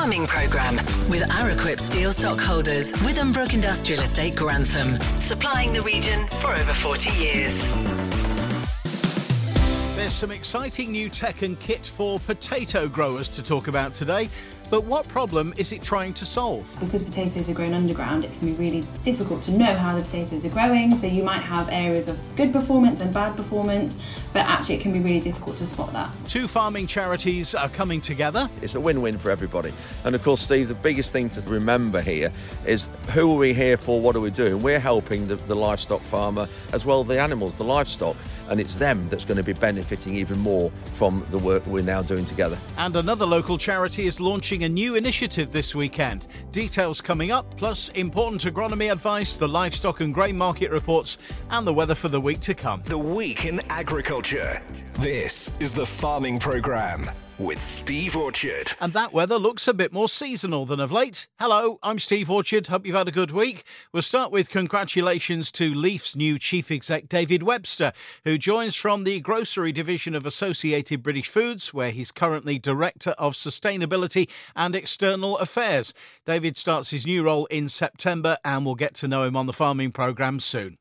Farming Programme with Araquip Steel Stockholders, Withambrook Industrial Estate Grantham, supplying the region for over 40 years. There's some exciting new tech and kit for potato growers to talk about today. But what problem is it trying to solve? Because potatoes are grown underground, it can be really difficult to know how the potatoes are growing. So you might have areas of good performance and bad performance, but actually it can be really difficult to spot that. Two farming charities are coming together. It's a win win for everybody. And of course, Steve, the biggest thing to remember here is who are we here for? What are we doing? We're helping the, the livestock farmer as well the animals, the livestock. And it's them that's going to be benefiting even more from the work we're now doing together. And another local charity is launching a new initiative this weekend. Details coming up, plus important agronomy advice, the livestock and grain market reports, and the weather for the week to come. The Week in Agriculture. This is the Farming Programme with Steve Orchard. And that weather looks a bit more seasonal than of late. Hello, I'm Steve Orchard. Hope you've had a good week. We'll start with congratulations to Leaf's new chief exec, David Webster, who joins from the grocery division of Associated British Foods, where he's currently Director of Sustainability and External Affairs. David starts his new role in September, and we'll get to know him on the farming programme soon.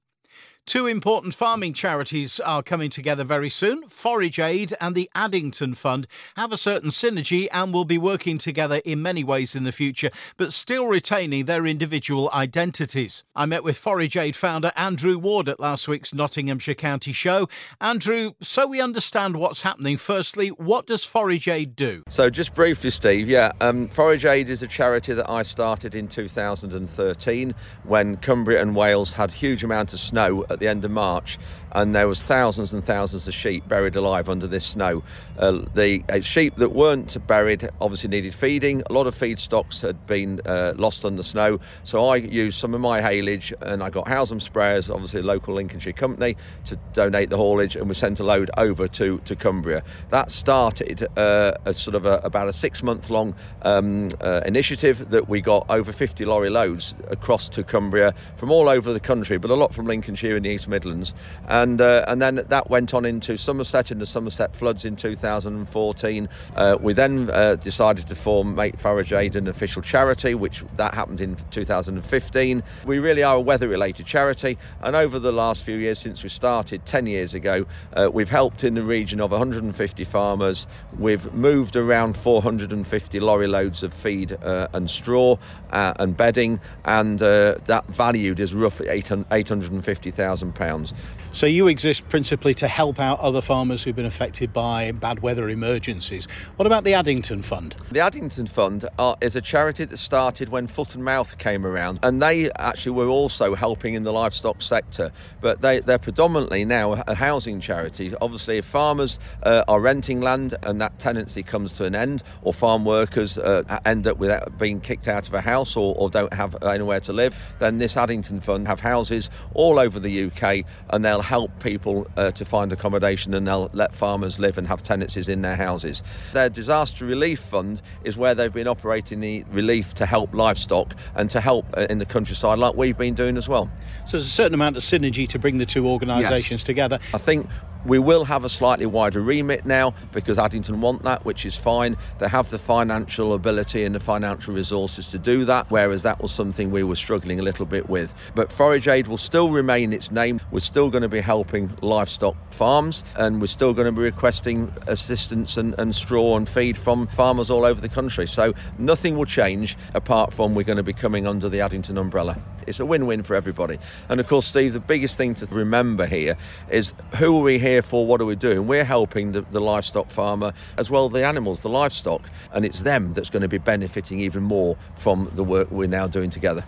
Two important farming charities are coming together very soon. Forage Aid and the Addington Fund have a certain synergy and will be working together in many ways in the future, but still retaining their individual identities. I met with Forage Aid founder Andrew Ward at last week's Nottinghamshire County show. Andrew, so we understand what's happening, firstly, what does Forage Aid do? So, just briefly, Steve, yeah, um, Forage Aid is a charity that I started in 2013 when Cumbria and Wales had huge amounts of snow at the end of March, and there was thousands and thousands of sheep buried alive under this snow. Uh, the uh, sheep that weren't buried obviously needed feeding. A lot of feed stocks had been uh, lost the snow, so I used some of my haylage, and I got Howsam sprayers, obviously a local Lincolnshire company, to donate the haulage, and we sent a load over to, to Cumbria. That started uh, a sort of a, about a six-month-long um, uh, initiative that we got over 50 lorry loads across to Cumbria from all over the country, but a lot from Lincolnshire and the East Midlands, and uh, and then that went on into Somerset in the Somerset floods in 2014. Uh, we then uh, decided to form Make Forage Aid an official charity, which that happened in 2015. We really are a weather-related charity, and over the last few years since we started 10 years ago, uh, we've helped in the region of 150 farmers. We've moved around 450 lorry loads of feed uh, and straw uh, and bedding, and that valued is roughly 850,000 pounds. So you exist principally to help out other farmers who've been affected by bad weather emergencies. What about the Addington Fund? The Addington Fund are, is a charity that started when Foot and Mouth came around, and they actually were also helping in the livestock sector. But they, they're predominantly now a housing charity. Obviously, if farmers uh, are renting land and that tenancy comes to an end, or farm workers uh, end up without being kicked out of a house or, or don't have anywhere to live, then this Addington Fund have houses all over the UK, and they'll help people uh, to find accommodation and they'll let farmers live and have tenancies in their houses. Their disaster relief fund is where they've been operating the relief to help livestock and to help uh, in the countryside, like we've been doing as well. So there's a certain amount of synergy to bring the two organisations yes. together. I think we will have a slightly wider remit now because Addington want that, which is fine. They have the financial ability and the financial resources to do that, whereas that was something we were struggling a little bit with. But Forage Aid will still remain its name. We're still going to be helping livestock farms and we're still going to be requesting assistance and, and straw and feed from farmers all over the country. So nothing will change apart from we're going to be coming under the Addington umbrella. It's a win win for everybody. And of course, Steve, the biggest thing to remember here is who are we here for? What are we doing? We're helping the, the livestock farmer as well the animals, the livestock, and it's them that's going to be benefiting even more from the work we're now doing together.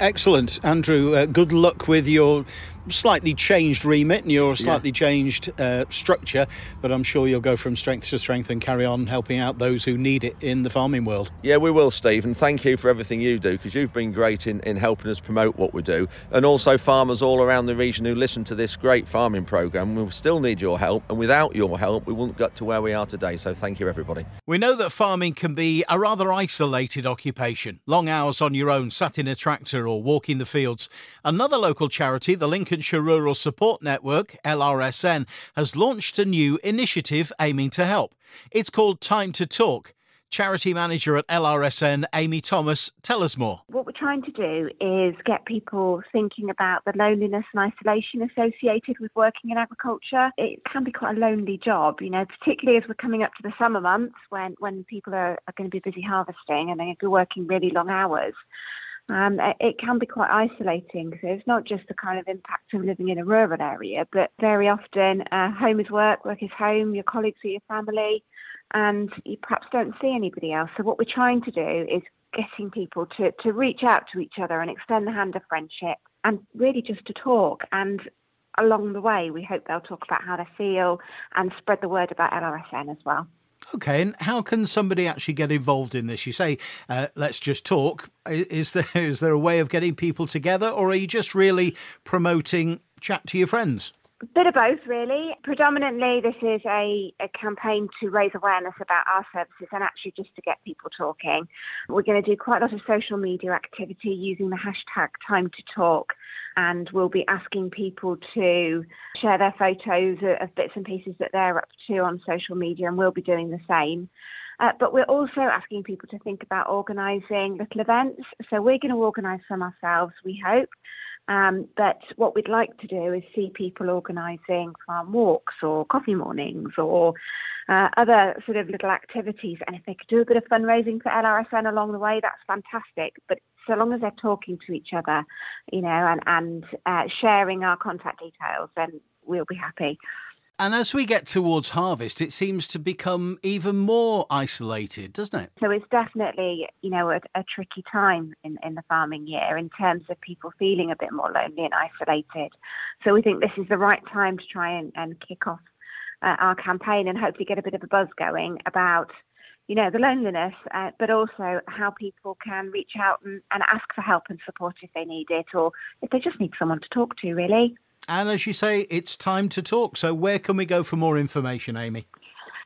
Excellent, Andrew. Uh, good luck with your slightly changed remit and your slightly yeah. changed uh, structure, but I'm sure you'll go from strength to strength and carry on helping out those who need it in the farming world. Yeah, we will, Steve, and thank you for everything you do because you've been great in, in helping us promote what we do, and also farmers all around the region who listen to this great farming programme. We still need your help, and without your help, we wouldn't get to where we are today. So thank you, everybody. We know that farming can be a rather isolated occupation, long hours on your own, sat in a tractor or walking the fields. Another local charity, the Lincolnshire Rural Support Network, LRSN, has launched a new initiative aiming to help. It's called Time to Talk. Charity Manager at LRSN, Amy Thomas. Tell us more. What we're trying to do is get people thinking about the loneliness and isolation associated with working in agriculture. It can be quite a lonely job, you know, particularly as we're coming up to the summer months when, when people are, are going to be busy harvesting and they're going to be working really long hours. Um, it can be quite isolating. So it's not just the kind of impact of living in a rural area, but very often uh, home is work, work is home, your colleagues are your family, and you perhaps don't see anybody else. So what we're trying to do is getting people to, to reach out to each other and extend the hand of friendship and really just to talk. And along the way, we hope they'll talk about how they feel and spread the word about LRSN as well. Okay, and how can somebody actually get involved in this? You say, uh, let's just talk. Is there is there a way of getting people together, or are you just really promoting chat to your friends? Bit of both, really. Predominantly, this is a, a campaign to raise awareness about our services and actually just to get people talking. We're going to do quite a lot of social media activity using the hashtag Time to Talk and we'll be asking people to share their photos of bits and pieces that they're up to on social media, and we'll be doing the same. Uh, but we're also asking people to think about organising little events. So we're going to organise some ourselves, we hope. Um, but what we'd like to do is see people organising farm walks or coffee mornings or uh, other sort of little activities. And if they could do a bit of fundraising for LRSN along the way, that's fantastic. But so long as they're talking to each other, you know, and, and uh, sharing our contact details, then we'll be happy. And as we get towards harvest, it seems to become even more isolated, doesn't it? So it's definitely, you know, a, a, tricky time in, in the farming year in terms of people feeling a bit more lonely and isolated. So we think this is the right time to try and, and kick off uh, our campaign and hopefully get a bit of a buzz going about you know, the loneliness, uh, but also how people can reach out and, and ask for help and support if they need it or if they just need someone to talk to, really. And as you say, it's time to talk. So, where can we go for more information, Amy?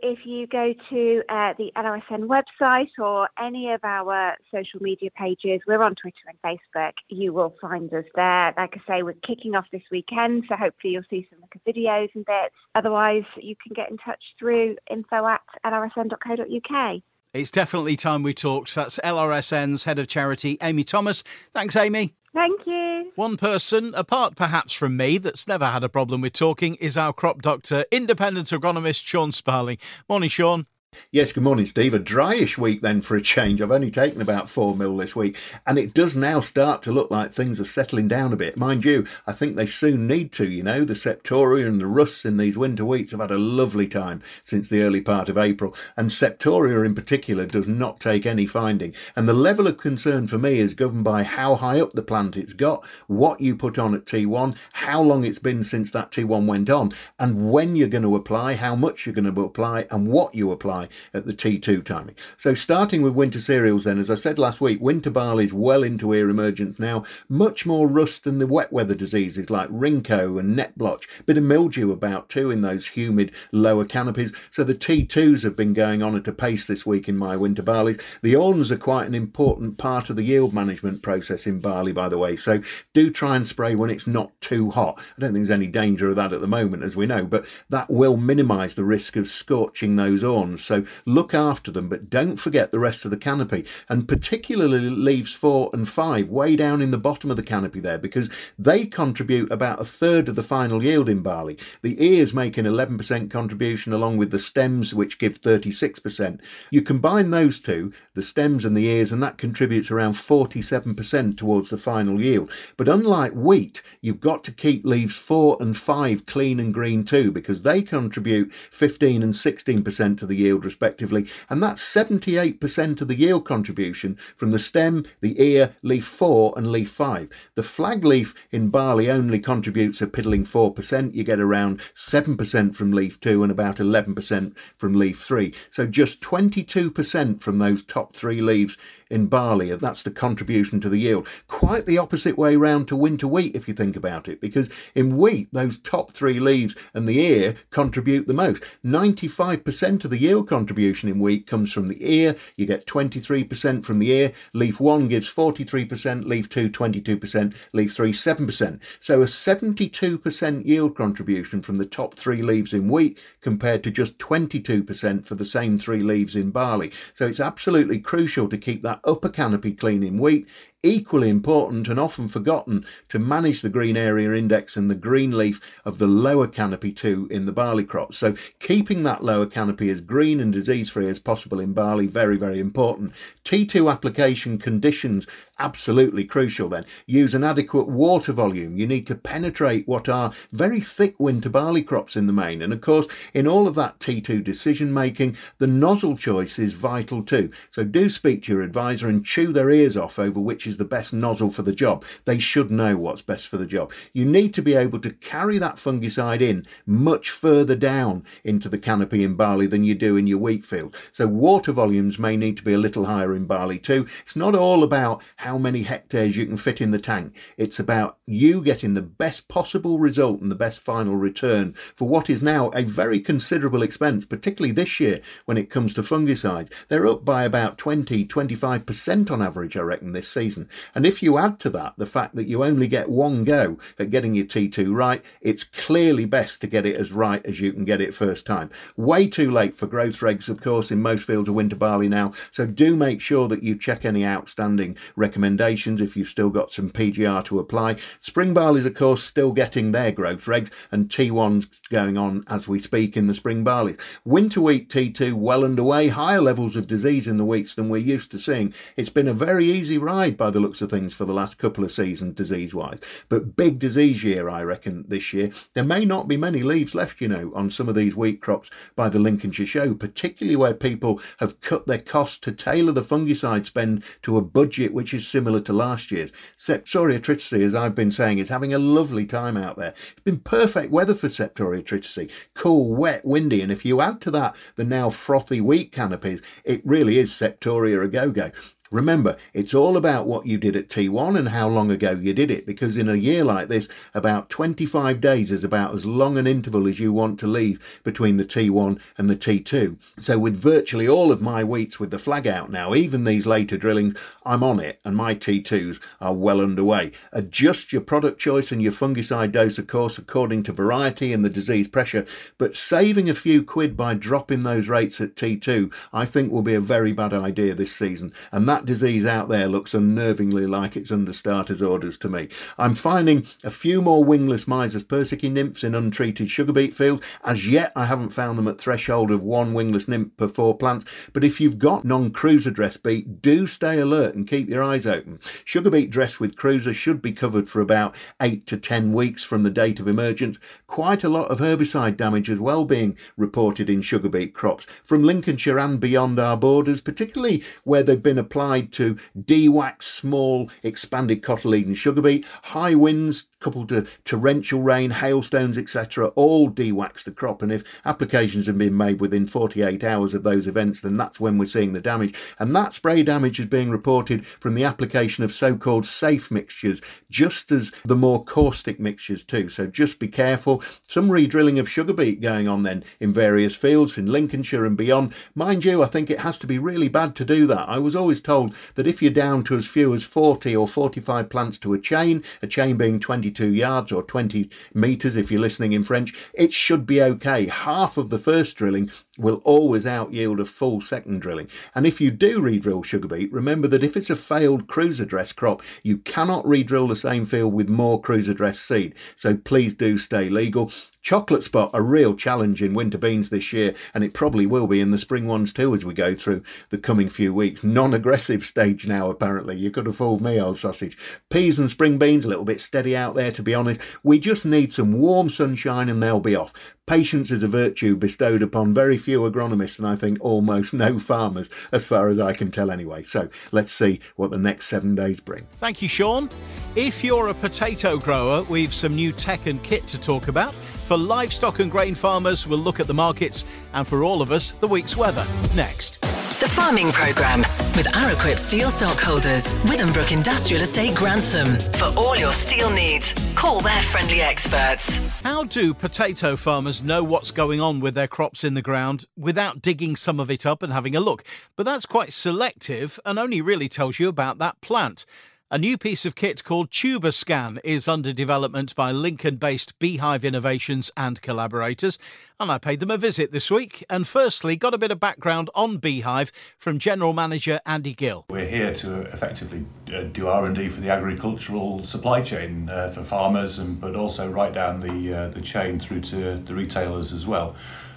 If you go to uh, the LRSN website or any of our social media pages, we're on Twitter and Facebook, you will find us there. Like I say, we're kicking off this weekend, so hopefully you'll see some of the videos and bits. Otherwise, you can get in touch through info at lrsn.co.uk. It's definitely time we talked. That's LRSN's head of charity, Amy Thomas. Thanks, Amy. Thank you. One person, apart perhaps from me, that's never had a problem with talking is our crop doctor, independent agronomist Sean Sparling. Morning, Sean. Yes, good morning, Steve. A dryish week then for a change. I've only taken about four mil this week, and it does now start to look like things are settling down a bit. Mind you, I think they soon need to. You know, the septoria and the rusts in these winter wheats have had a lovely time since the early part of April, and septoria in particular does not take any finding. And the level of concern for me is governed by how high up the plant it's got, what you put on at T1, how long it's been since that T1 went on, and when you're going to apply, how much you're going to apply, and what you apply at the T2 timing. So starting with winter cereals then, as I said last week, winter barley is well into ear emergence now, much more rust than the wet weather diseases like Rhyncho and net blotch, bit of mildew about too in those humid lower canopies. So the T2s have been going on at a pace this week in my winter barleys. The awns are quite an important part of the yield management process in barley, by the way. So do try and spray when it's not too hot. I don't think there's any danger of that at the moment, as we know, but that will minimise the risk of scorching those awns. So look after them, but don't forget the rest of the canopy, and particularly leaves four and five way down in the bottom of the canopy there, because they contribute about a third of the final yield in barley. The ears make an 11% contribution along with the stems, which give 36%. You combine those two, the stems and the ears, and that contributes around 47% towards the final yield. But unlike wheat, you've got to keep leaves four and five clean and green too, because they contribute 15 and 16% to the yield respectively, and that's 78% of the yield contribution from the stem, the ear, leaf 4 and leaf 5. The flag leaf in barley only contributes a piddling 4%. You get around 7% from leaf 2 and about 11% from leaf 3. So just 22% from those top three leaves in barley, and that's the contribution to the yield. Quite the opposite way round to winter wheat, if you think about it, because in wheat, those top three leaves and the ear contribute the most. 95% of the yield contribution in wheat comes from the ear. You get 23% from the ear. Leaf 1 gives 43%, leaf 2 22%, leaf 3 7%. So a 72% yield contribution from the top three leaves in wheat compared to just 22% for the same three leaves in barley. So it's absolutely crucial to keep that upper canopy cleaning wheat equally important and often forgotten to manage the green area index and the green leaf of the lower canopy too in the barley crop. So keeping that lower canopy as green and disease free as possible in barley, very, very important. T2 application conditions absolutely crucial then. Use an adequate water volume. You need to penetrate what are very thick winter barley crops in the main. And of course, in all of that T2 decision making, the nozzle choice is vital too. So do speak to your advisor and chew their ears off over which is the best nozzle for the job. They should know what's best for the job. You need to be able to carry that fungicide in much further down into the canopy in barley than you do in your wheat field. So water volumes may need to be a little higher in barley too. It's not all about how many hectares you can fit in the tank. It's about you getting the best possible result and the best final return for what is now a very considerable expense, particularly this year when it comes to fungicides. They're up by about 20, 25% on average, I reckon, this season. And if you add to that the fact that you only get one go at getting your T2 right, it's clearly best to get it as right as you can get it first time. Way too late for growth regs, of course, in most fields of winter barley now. So do make sure that you check any outstanding recommendations if you've still got some PGR to apply. Spring barley's, of course, still getting their growth regs, and T1's going on as we speak in the spring barley. Winter wheat T2 well underway, higher levels of disease in the wheats than we're used to seeing. It's been a very easy ride by the looks of things for the last couple of seasons, disease wise. But big disease year, I reckon, this year. There may not be many leaves left, you know, on some of these wheat crops by the Lincolnshire Show, particularly where people have cut their costs to tailor the fungicide spend to a budget which is similar to last year's. Septoria tritici, as I've been saying, is having a lovely time out there. It's been perfect weather for Septoria tritici. Cool, wet, windy, and if you add to that the now frothy wheat canopies, it really is Septoria a go-go. Remember, it's all about what you did at T1 and how long ago you did it, because in a year like this, about 25 days is about as long an interval as you want to leave between the T1 and the T2. So, with virtually all of my wheats with the flag out now, even these later drillings, I'm on it, and my T2s are well underway. Adjust your product choice and your fungicide dose, of course, according to variety and the disease pressure, but saving a few quid by dropping those rates at T2, I think will be a very bad idea this season, and that that disease out there looks unnervingly like it's under starter's orders to me. I'm finding a few more wingless Myzus persicae nymphs in untreated sugar beet fields. As yet, I haven't found them at threshold of one wingless nymph per four plants. But if you've got non-cruiser dress beet, do stay alert and keep your eyes open. Sugar beet dressed with cruiser should be covered for about eight to ten weeks from the date of emergence. Quite a lot of herbicide damage as well being reported in sugar beet crops from Lincolnshire and beyond our borders, particularly where they've been applied applied to de-wax small expanded cotyledon sugar beet. High winds coupled to torrential rain, hailstones, etc., all de-wax the crop. And if applications have been made within 48 hours of those events, then that's when we're seeing the damage. And that spray damage is being reported from the application of so-called safe mixtures, just as the more caustic mixtures too. So just be careful. Some re-drilling of sugar beet going on then in various fields in Lincolnshire and beyond. Mind you, I think it has to be really bad to do that. I was always told that if you're down to as few as 40 or 45 plants to a chain, a chain being 20 22 yards or 20 metres if you're listening in French, it should be okay. Half of the first drilling will always out yield a full second drilling. And if you do re-drill sugar beet, remember that if it's a failed cruiser dress crop, you cannot re-drill the same field with more cruiser dress seed. So please do stay legal. Chocolate spot, a real challenge in winter beans this year, and it probably will be in the spring ones too as we go through the coming few weeks. Non aggressive stage now, apparently. You could have fooled me, old sausage. Peas and spring beans, a little bit steady out there, to be honest. We just need some warm sunshine and they'll be off. Patience is a virtue bestowed upon very few agronomists and I think almost no farmers, as far as I can tell anyway. So let's see what the next seven days bring. Thank you, Sean. If you're a potato grower, we've some new tech and kit to talk about. For livestock and grain farmers, we'll look at the markets, and for all of us, the week's weather. Next. The Farming Programme with Araquip Steel Stockholders, Withambrook Industrial Estate Grantham. For all your steel needs, call their friendly experts. How do potato farmers know what's going on with their crops in the ground without digging some of it up and having a look? But that's quite selective and only really tells you about that plant. A new piece of kit called TuberScan is under development by Lincoln based B-hive Innovations and collaborators, and I paid them a visit this week. And firstly, got a bit of background on B-hive from General Manager Andy Gill. We're here to effectively uh, do R&D for the agricultural supply chain uh, for farmers, and but also right down the uh, the chain through to the retailers as well.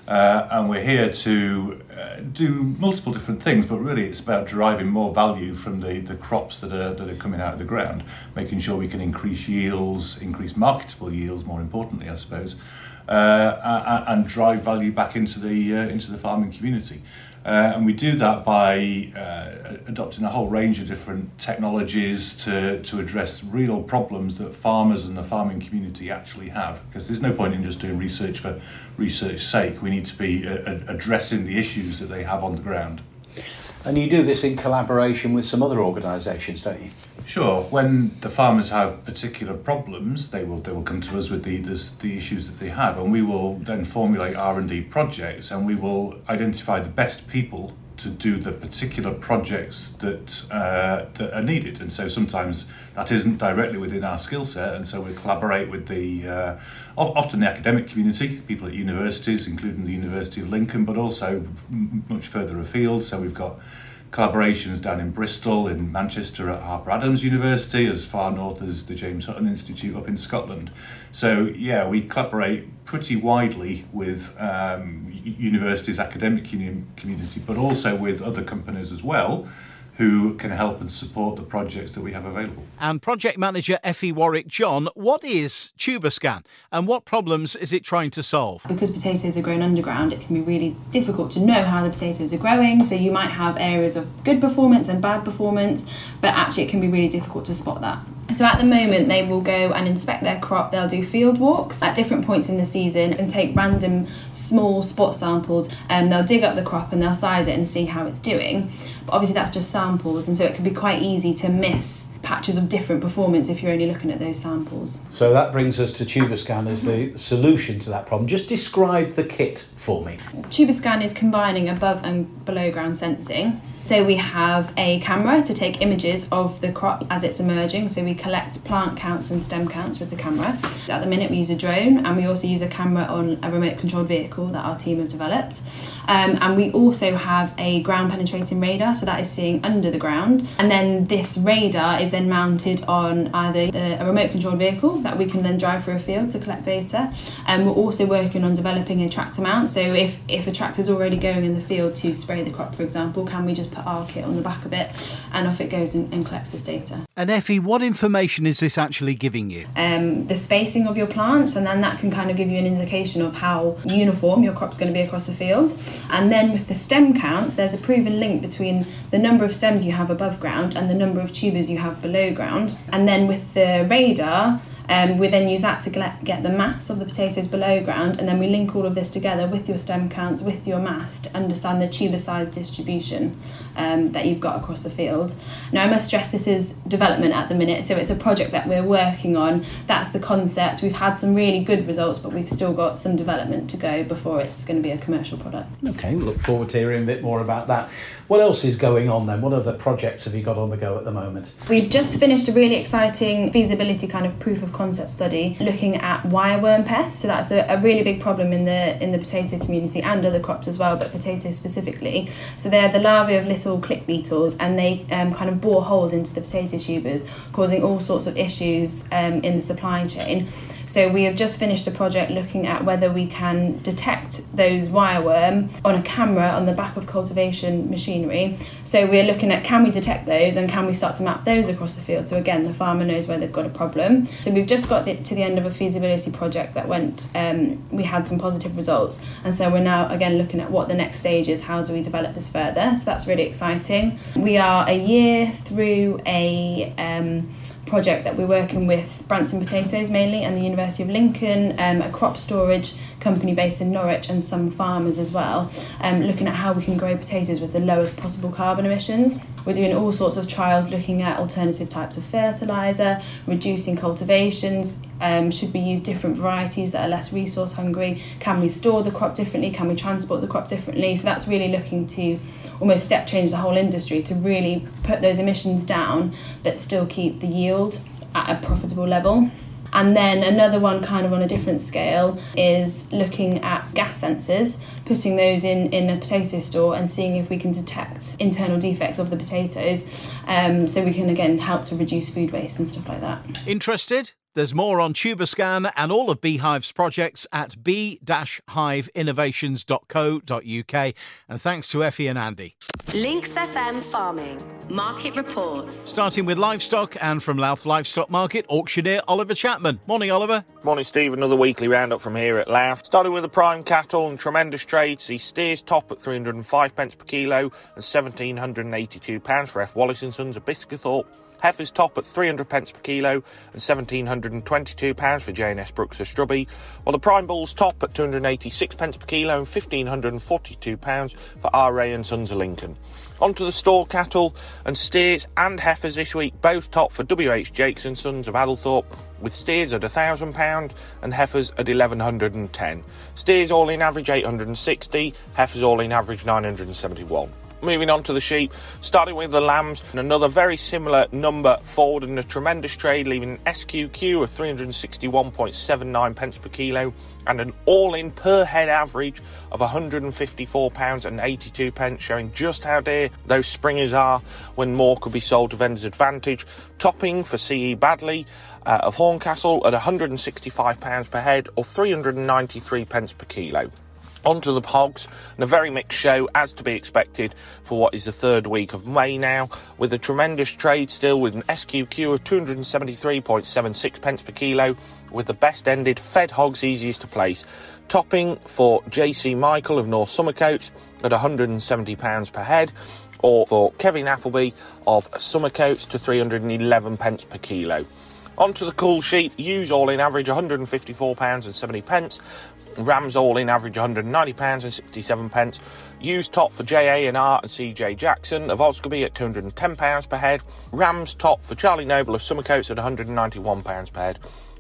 Uh, and we're here to uh, do multiple different things, but really it's about driving more value from the, the crops that are, that are coming out of the ground, making sure we can increase yields, increase marketable yields, more importantly, I suppose, uh, and drive value back into the, uh, into the farming community. Uh, and we do that by uh, adopting a whole range of different technologies to, to address real problems that farmers and the farming community actually have. Because there's no point in just doing research for research's sake. We need to be uh, addressing the issues that they have on the ground. And you do this in collaboration with some other organisations, don't you? Sure. When the farmers have particular problems, they will they will come to us with the, the, the issues that they have, and we will then formulate R and D projects, and we will identify the best people to do the particular projects that uh, that are needed. And so sometimes that isn't directly within our skill set, and so we collaborate with the uh, often the academic community, people at universities, including the University of Lincoln, but also much further afield. So we've got collaborations down in Bristol, in Manchester at Harper Adams University, as far north as the James Hutton Institute up in Scotland. So, yeah, we collaborate pretty widely with um, universities, academic community, but also with other companies as well who can help and support the projects that we have available. And project manager Effie Warwick John, what is TuberScan and what problems is it trying to solve? Because potatoes are grown underground, it can be really difficult to know how the potatoes are growing. So you might have areas of good performance and bad performance, but actually it can be really difficult to spot that. So at the moment, they will go and inspect their crop. They'll do field walks at different points in the season and take random small spot samples. And um, they'll dig up the crop and they'll size it and see how it's doing. But obviously, that's just samples, and so it can be quite easy to miss patches of different performance if you're only looking at those samples. So that brings us to TuberScan as the solution to that problem. Just describe the kit for me. TuberScan is combining above and below ground sensing. So we have a camera to take images of the crop as it's emerging. So we collect plant counts and stem counts with the camera. At the minute we use a drone and we also use a camera on a remote controlled vehicle that our team have developed. Um, and we also have a ground penetrating radar, so that is seeing under the ground. And then this radar is then mounted on either the, a remote controlled vehicle that we can then drive through a field to collect data. And we're also working on developing a tractor mount. So if, if a tractor is already going in the field to spray the crop, for example, can we just put our kit on the back of it and off it goes and, and collects this data. And Effie, what information is this actually giving you? Um, the spacing of your plants, and then that can kind of give you an indication of how uniform your crop's going to be across the field. And then with the stem counts, there's a proven link between the number of stems you have above ground and the number of tubers you have below ground. And then with the radar, um, we then use that to get the mass of the potatoes below ground, and then we link all of this together with your stem counts, with your mass, to understand the tuber size distribution um, that you've got across the field. Now, I must stress this is development at the minute, so it's a project that we're working on. That's the concept. We've had some really good results, but we've still got some development to go before it's going to be a commercial product. Okay, we look forward to hearing a bit more about that. What else is going on then? What other projects have you got on the go at the moment? We've just finished a really exciting feasibility kind of proof of concept study looking at wireworm pests. So that's a, a really big problem in the in the potato community and other crops as well, but potatoes specifically. So they're the larvae of little click beetles, and they um, kind of bore holes into the potato tubers, causing all sorts of issues um, in the supply chain. So we have just finished a project looking at whether we can detect those wireworm on a camera on the back of cultivation machinery. So we're looking at can we detect those and can we start to map those across the field? So again, the farmer knows where they've got a problem. So we've just got to the end of a feasibility project that went. Um, we had some positive results, and so we're now again looking at what the next stage is. How do we develop this further? So that's really exciting. We are a year through a um, project that we're working with Branston Potatoes mainly and the University of Lincoln, um, a crop storage company based in Norwich, and some farmers as well, um, looking at how we can grow potatoes with the lowest possible carbon emissions. We're doing all sorts of trials looking at alternative types of fertiliser, reducing cultivations, um, should we use different varieties that are less resource hungry? Can we store the crop differently? Can we transport the crop differently? So that's really looking to almost step change the whole industry to really put those emissions down but still keep the yield at a profitable level. And then another one, kind of on a different scale, is looking at gas sensors, putting those in, in a potato store and seeing if we can detect internal defects of the potatoes um, so we can again help to reduce food waste and stuff like that. Interested? There's more on TuberScan and all of B-hive's projects at b-hiveinnovations.co.uk. And thanks to Effie and Andy. Links FM Farming Market Reports. Starting with livestock and from Louth Livestock Market, auctioneer Oliver Chapman. Morning, Oliver. Morning, Steve. Another weekly roundup from here at Louth. Starting with the prime cattle and tremendous trade. See steers top at 305 pence per kilo and 1782 pounds for F. Wallace and Sons of Biscathorpe. Heifers top at 300 pence per kilo and 1722 pounds for J&S Brooks of Strubby, while the prime bulls top at 286 pence per kilo and 1542 pounds for RA and Sons of Lincoln. Onto the store cattle and steers and heifers this week, both top for WH Jakes and Sons of Addlethorpe, with steers at £1,000 and heifers at 1110 Steers all in average 860, heifers all in average 971 moving on to the sheep, starting with the lambs, another very similar number forward in a tremendous trade, leaving an SQQ of 361.79 pence per kilo and an all-in per head average of 154 pounds and 82 pence, showing just how dear those springers are when more could be sold to vendors' advantage. Topping for CE Badley. Uh, of Horncastle at 165 pounds per head or 393 pence per kilo. Onto the hogs, and a very mixed show as to be expected for what is the third week of May now, with a tremendous trade still with an SQQ of 273.76 pence per kilo, with the best ended fed hogs easiest to place. Topping for JC Michael of North Somercotes at £170 per head, or for Kevin Appleby of Somercotes to 311 pence per kilo. Onto the cool sheet, ewes all in average £154 and 70 pence, Rams all in average £190 and 67 pence. Used top for JA and R and CJ Jackson of Oscorby at £210 per head. Rams top for Charlie Noble of Somercotes at £191 per head.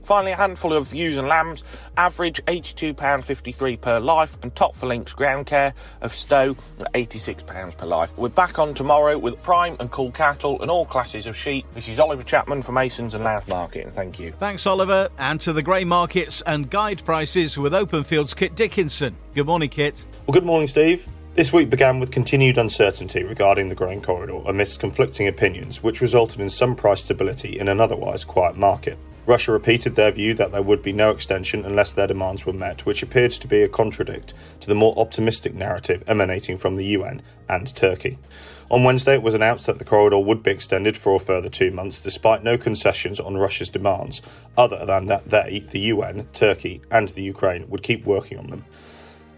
Finally, a handful of ewes and lambs, average £82.53 per life, and top for Links ground care of Stow at £86 per life. We're back on tomorrow with prime and cool cattle and all classes of sheep. This is Oliver Chapman for Masons and Louth Market, and thank you. Thanks, Oliver. And to the grey markets and guide prices with Openfield's Kit Dickinson. Good morning, Kit. Well, good morning, Steve. This week began with continued uncertainty regarding the grain corridor amidst conflicting opinions, which resulted in some price stability in an otherwise quiet market. Russia repeated their view that there would be no extension unless their demands were met, which appeared to be a contradict to the more optimistic narrative emanating from the UN and Turkey. On Wednesday, it was announced that the corridor would be extended for a further two months, despite no concessions on Russia's demands, other than that they, the UN, Turkey, and the Ukraine, would keep working on them.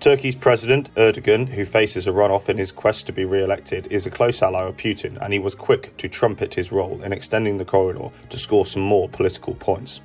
Turkey's President Erdogan, who faces a runoff in his quest to be re elected, is a close ally of Putin, and he was quick to trumpet his role in extending the corridor to score some more political points.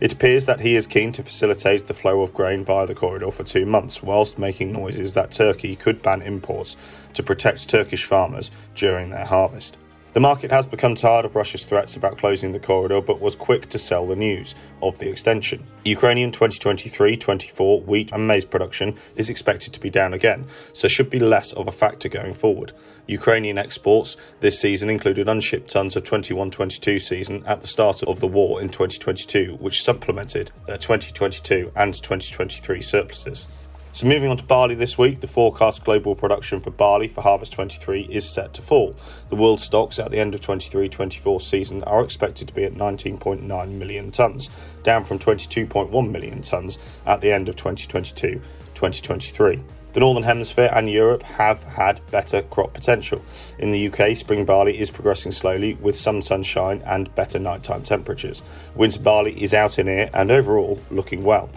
It appears that he is keen to facilitate the flow of grain via the corridor for two months, whilst making noises that Turkey could ban imports to protect Turkish farmers during their harvest. The market has become tired of Russia's threats about closing the corridor, but was quick to sell the news of the extension. Ukrainian 2023 24 wheat and maize production is expected to be down again, so should be less of a factor going forward. Ukrainian exports this season included unshipped tons of 21 22 season at the start of the war in 2022, which supplemented their 2022 and 2023 surpluses. So moving on to barley this week, the forecast global production for barley for harvest 23 is set to fall. The world stocks at the end of 23-24 season are expected to be at 19.9 million tonnes, down from 22.1 million tonnes at the end of 2022-2023. The Northern Hemisphere and Europe have had better crop potential. In the UK, spring barley is progressing slowly with some sunshine and better nighttime temperatures. Winter barley is out in ear and overall looking well.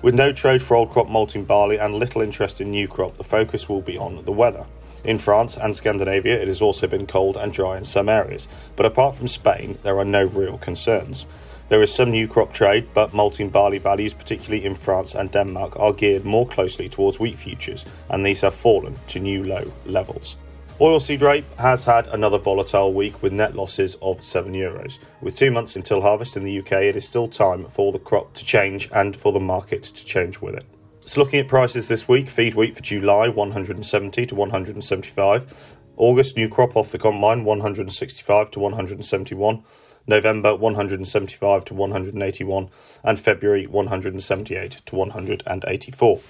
With no trade for old crop malting barley and little interest in new crop, the focus will be on the weather. In France and Scandinavia, it has also been cold and dry in some areas, but apart from Spain, there are no real concerns. There is some new crop trade, but malting barley values, particularly in France and Denmark, are geared more closely towards wheat futures, and these have fallen to new low levels. Oilseed rape has had another volatile week with net losses of 7 euros. With two months until harvest in the UK, it is still time for the crop to change and for the market to change with it. So looking at prices this week, feed wheat for July 170 to 175, August new crop off the combine 165 to 171, November 175 to 181, and February 178 to 184.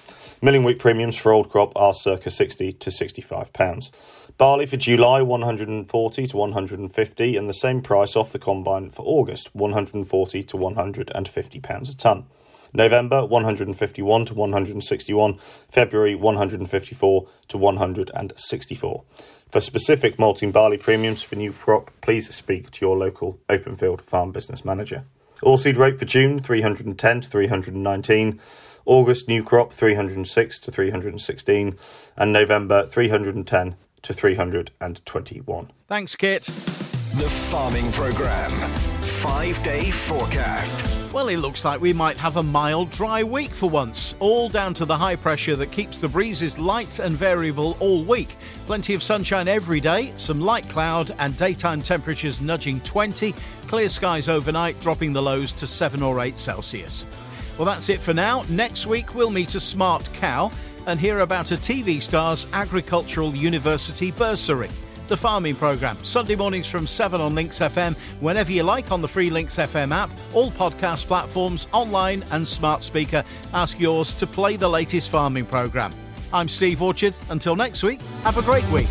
Milling wheat premiums for old crop are circa 60 to 65 pounds. Barley for July 140 to 150 and the same price off the combine for August 140 to 150 pounds a ton. November 151 to 161, February 154 to 164. For specific malting barley premiums for new crop, please speak to your local Openfield farm business manager. Oilseed rape for June 310 to 319, August new crop 306 to 316, and November 310 to 321. Thanks, Kit. The Farming Programme. Five day forecast. Well, it looks like we might have a mild, dry week for once, all down to the high pressure that keeps the breezes light and variable all week. Plenty of sunshine every day, some light cloud, and daytime temperatures nudging 20, clear skies overnight, dropping the lows to 7 or 8 Celsius. Well, that's it for now. Next week, we'll meet a smart cow and hear about a TV star's agricultural university bursary. The farming programme, Sunday mornings from 7 on Links FM, whenever you like on the free Links FM app, all podcast platforms, online and smart speaker. Ask yours to play the latest farming programme. I'm Steve Orchard. Until next week, have a great week.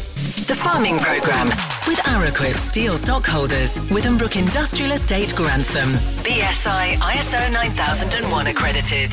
The Farming Programme with Araquip Steel Stockholders, Withambrook Industrial Estate, Grantham. BSI ISO 9001 accredited.